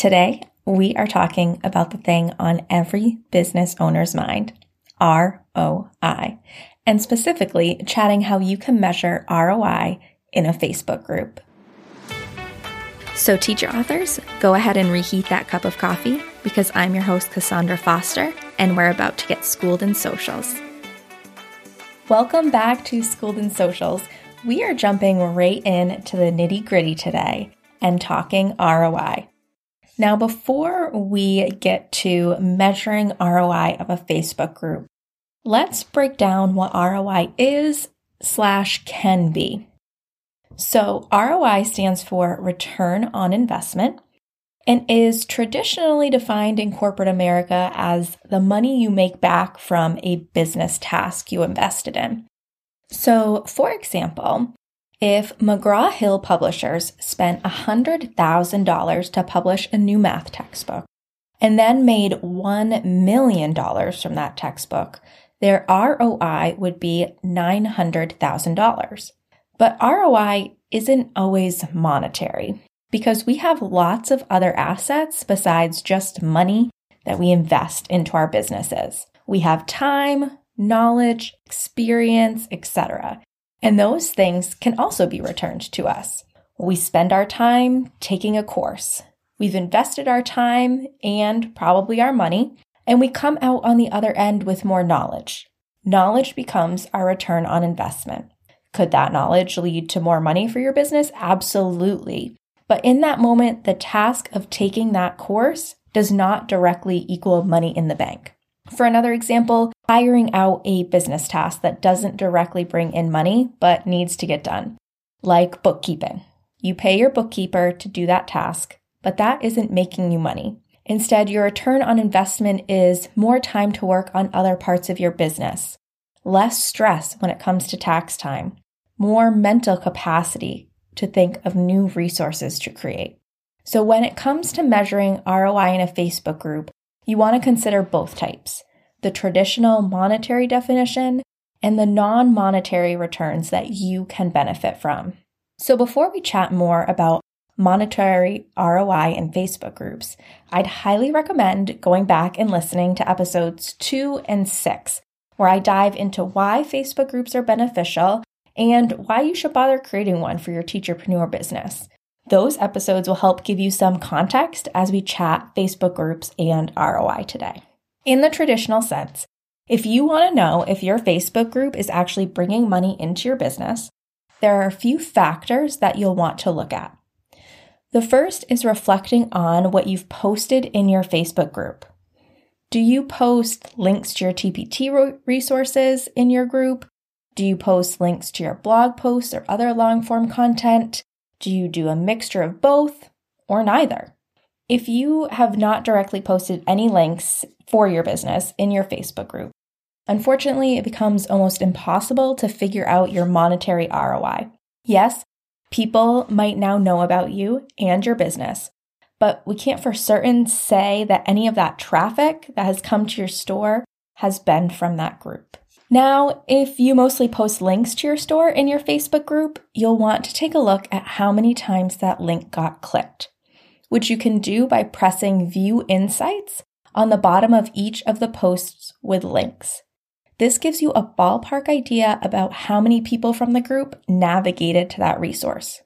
Today, we are talking about the thing on every business owner's mind ROI, and specifically chatting how you can measure ROI in a Facebook group. So, teacher authors, go ahead and reheat that cup of coffee because I'm your host, Kassaundra Foster, and we're about to get schooled in socials. Welcome back to Schooled in Socials. We are jumping right in to the nitty gritty today and talking ROI. Now, before we get to measuring ROI of a Facebook group, let's break down what ROI is slash can be. So, ROI stands for return on investment and is traditionally defined in corporate America as the money you make back from a business task you invested in. So, for example, if McGraw Hill Publishers spent $100,000 to publish a new math textbook and then made $1 million from that textbook, their ROI would be $900,000. But ROI isn't always monetary because we have lots of other assets besides just money that we invest into our businesses. We have time, knowledge, experience, etc. And those things can also be returned to us. We spend our time taking a course. We've invested our time and probably our money, and we come out on the other end with more knowledge. Knowledge becomes our return on investment. Could that knowledge lead to more money for your business? Absolutely. But in that moment, the task of taking that course does not directly equal money in the bank. For another example, hiring out a business task that doesn't directly bring in money but needs to get done, like bookkeeping. You pay your bookkeeper to do that task, but that isn't making you money. Instead, your return on investment is more time to work on other parts of your business, less stress when it comes to tax time, more mental capacity to think of new resources to create. So, when it comes to measuring ROI in a Facebook group, you want to consider both types the traditional monetary definition and the non monetary returns that you can benefit from. So, before we chat more about monetary ROI in Facebook groups, I'd highly recommend going back and listening to episodes two and six, where I dive into why Facebook groups are beneficial and why you should bother creating one for your teacherpreneur business. Those episodes will help give you some context as we chat Facebook groups and ROI today. In the traditional sense, if you want to know if your Facebook group is actually bringing money into your business, there are a few factors that you'll want to look at. The first is reflecting on what you've posted in your Facebook group. Do you post links to your TPT resources in your group? Do you post links to your blog posts or other long form content? Do you do a mixture of both or neither? If you have not directly posted any links for your business in your Facebook group, unfortunately, it becomes almost impossible to figure out your monetary ROI. Yes, people might now know about you and your business, but we can't for certain say that any of that traffic that has come to your store has been from that group. Now, if you mostly post links to your store in your Facebook group, you'll want to take a look at how many times that link got clicked, which you can do by pressing View Insights on the bottom of each of the posts with links. This gives you a ballpark idea about how many people from the group navigated to that resource.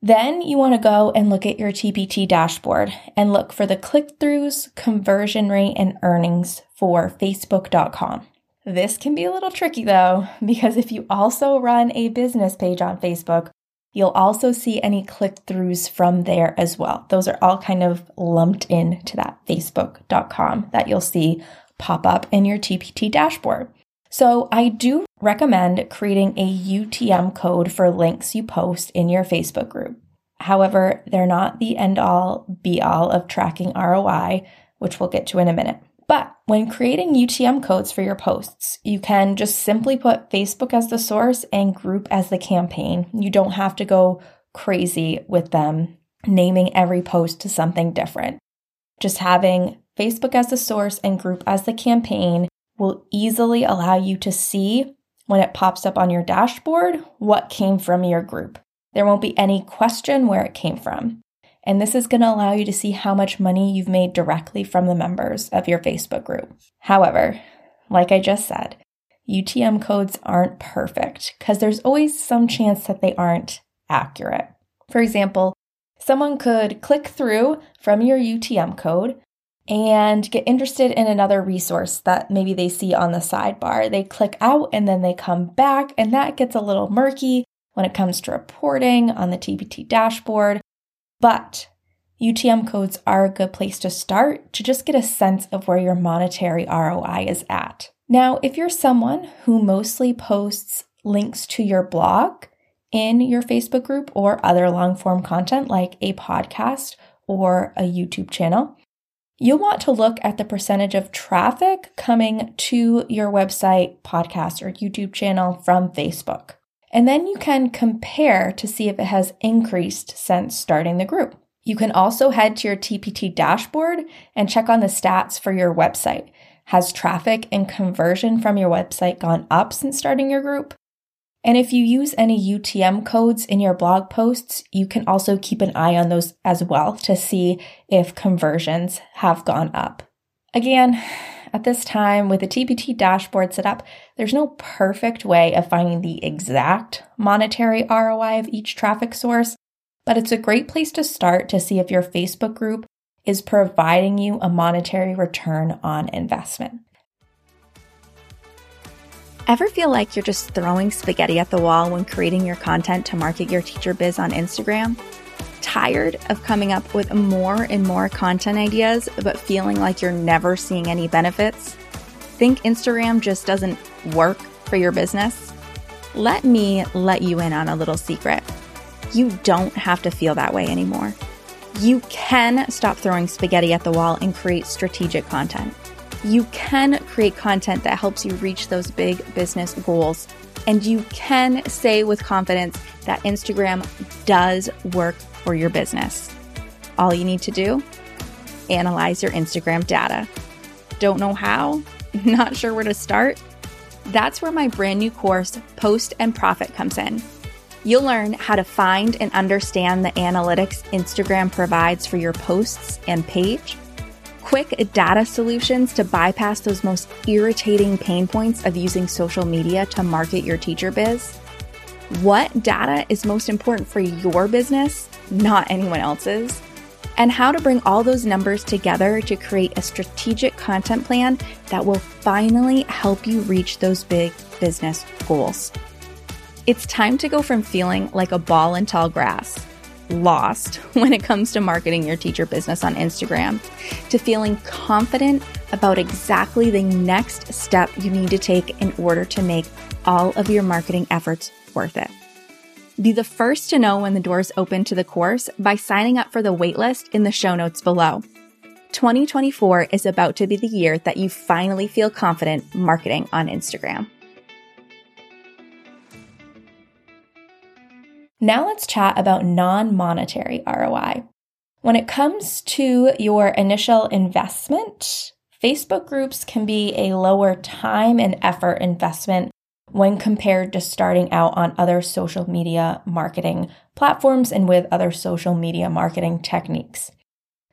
Then you want to go and look at your TPT dashboard and look for the click throughs, conversion rate, and earnings for Facebook.com. This can be a little tricky though, because if you also run a business page on Facebook, you'll also see any click throughs from there as well. Those are all kind of lumped into that facebook.com that you'll see pop up in your TPT dashboard. So I do recommend creating a UTM code for links you post in your Facebook group. However, they're not the end all be all of tracking ROI, which we'll get to in a minute. But when creating UTM codes for your posts, you can just simply put Facebook as the source and group as the campaign. You don't have to go crazy with them, naming every post to something different. Just having Facebook as the source and group as the campaign will easily allow you to see when it pops up on your dashboard what came from your group. There won't be any question where it came from. And this is going to allow you to see how much money you've made directly from the members of your Facebook group. However, like I just said, UTM codes aren't perfect because there's always some chance that they aren't accurate. For example, someone could click through from your UTM code and get interested in another resource that maybe they see on the sidebar. They click out and then they come back, and that gets a little murky when it comes to reporting on the TPT dashboard. But UTM codes are a good place to start to just get a sense of where your monetary ROI is at. Now, if you're someone who mostly posts links to your blog in your Facebook group or other long form content like a podcast or a YouTube channel, you'll want to look at the percentage of traffic coming to your website, podcast, or YouTube channel from Facebook. And then you can compare to see if it has increased since starting the group. You can also head to your TPT dashboard and check on the stats for your website. Has traffic and conversion from your website gone up since starting your group? And if you use any UTM codes in your blog posts, you can also keep an eye on those as well to see if conversions have gone up. Again, at this time, with a TPT dashboard set up, there's no perfect way of finding the exact monetary ROI of each traffic source, but it's a great place to start to see if your Facebook group is providing you a monetary return on investment. Ever feel like you're just throwing spaghetti at the wall when creating your content to market your teacher biz on Instagram? Tired of coming up with more and more content ideas, but feeling like you're never seeing any benefits? Think Instagram just doesn't work for your business? Let me let you in on a little secret. You don't have to feel that way anymore. You can stop throwing spaghetti at the wall and create strategic content. You can create content that helps you reach those big business goals. And you can say with confidence that Instagram does work for your business. All you need to do? Analyze your Instagram data. Don't know how? Not sure where to start? That's where my brand new course, Post and Profit, comes in. You'll learn how to find and understand the analytics Instagram provides for your posts and page, quick data solutions to bypass those most irritating pain points of using social media to market your teacher biz, what data is most important for your business not anyone else's, and how to bring all those numbers together to create a strategic content plan that will finally help you reach those big business goals. It's time to go from feeling like a ball in tall grass, lost when it comes to marketing your teacher business on Instagram, to feeling confident about exactly the next step you need to take in order to make all of your marketing efforts worth it. Be the first to know when the doors open to the course by signing up for the waitlist in the show notes below. 2024 is about to be the year that you finally feel confident marketing on Instagram. Now let's chat about non monetary ROI. When it comes to your initial investment, Facebook groups can be a lower time and effort investment when compared to starting out on other social media marketing platforms and with other social media marketing techniques.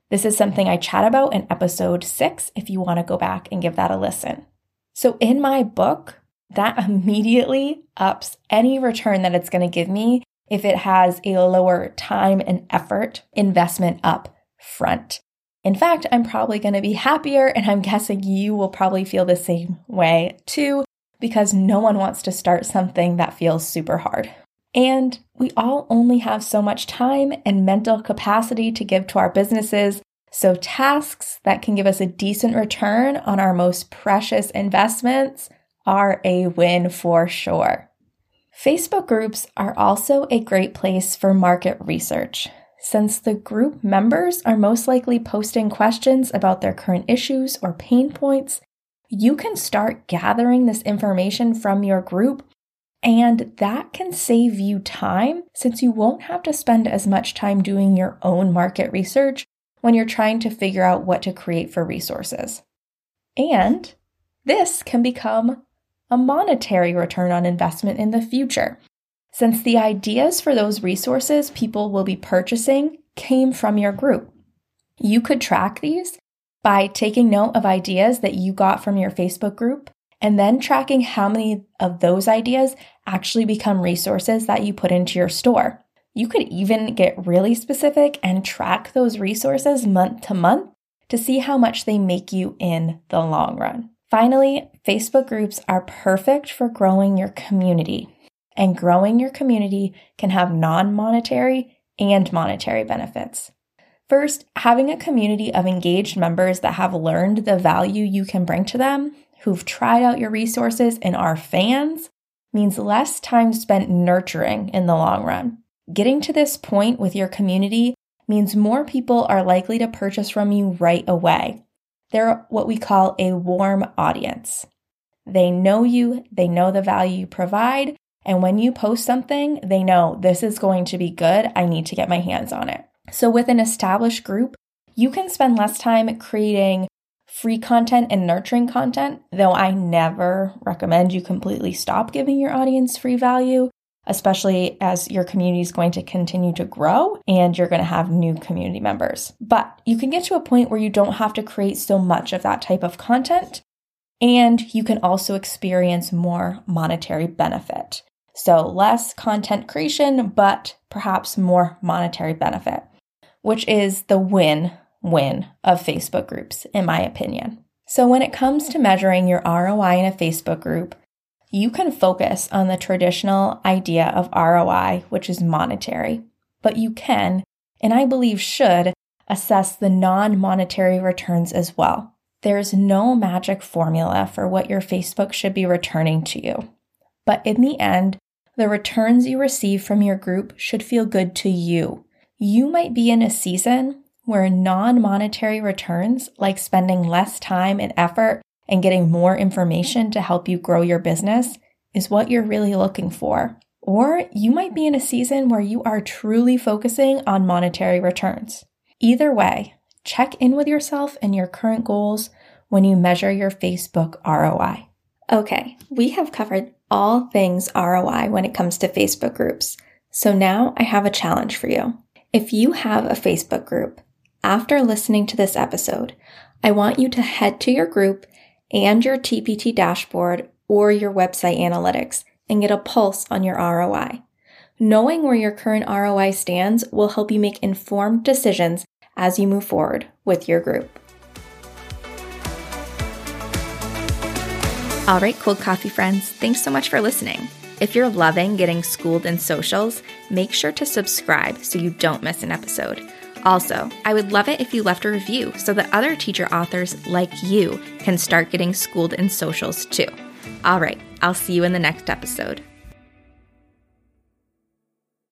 This is something I chat about in episode six if you want to go back and give that a listen. So, in my book, that immediately ups any return that it's going to give me if it has a lower time and effort investment up front. In fact, I'm probably going to be happier, and I'm guessing you will probably feel the same way too because no one wants to start something that feels super hard. And we all only have so much time and mental capacity to give to our businesses. So, tasks that can give us a decent return on our most precious investments are a win for sure. Facebook groups are also a great place for market research. Since the group members are most likely posting questions about their current issues or pain points, you can start gathering this information from your group. And that can save you time since you won't have to spend as much time doing your own market research when you're trying to figure out what to create for resources. And this can become a monetary return on investment in the future, since the ideas for those resources people will be purchasing came from your group. You could track these by taking note of ideas that you got from your Facebook group and then tracking how many of those ideas actually become resources that you put into your store. You could even get really specific and track those resources month to month to see how much they make you in the long run. Finally, Facebook groups are perfect for growing your community. And growing your community can have non monetary and monetary benefits. First, having a community of engaged members that have learned the value you can bring to them, who've tried out your resources and are fans, means less time spent nurturing in the long run. Getting to this point with your community means more people are likely to purchase from you right away. They're what we call a warm audience. They know you, they know the value you provide, and when you post something, they know this is going to be good. I need to get my hands on it. So, with an established group, you can spend less time creating free content and nurturing content, though I never recommend you completely stop giving your audience free value especially as your community is going to continue to grow and you're going to have new community members. But you can get to a point where you don't have to create so much of that type of content and you can also experience more monetary benefit. So, less content creation, but perhaps more monetary benefit, which is the win win of Facebook groups, in my opinion. So, when it comes to measuring your ROI in a Facebook group, you can focus on the traditional idea of ROI, which is monetary, but you can, and I believe should, assess the non monetary returns as well. There's no magic formula for what your Facebook should be returning to you. But in the end, the returns you receive from your group should feel good to you. You might be in a season where non monetary returns, like spending less time and effort and getting more information to help you grow your business is what you're really looking for. Or you might be in a season where you are truly focusing on monetary returns. Either way, check in with yourself and your current goals when you measure your Facebook ROI. Okay, we have covered all things ROI when it comes to Facebook groups. So now I have a challenge for you. If you have a Facebook group, after listening to this episode, I want you to head to your group and your TPT dashboard or your website analytics and get a pulse on your ROI. Knowing where your current ROI stands will help you make informed decisions as you move forward with your group. All right, cold coffee friends, thanks so much for listening. If you're loving getting schooled in socials, make sure to subscribe so you don't miss an episode. Also, I would love it if you left a review so that other teacher authors like you can start getting schooled in socials too. All right, I'll see you in the next episode.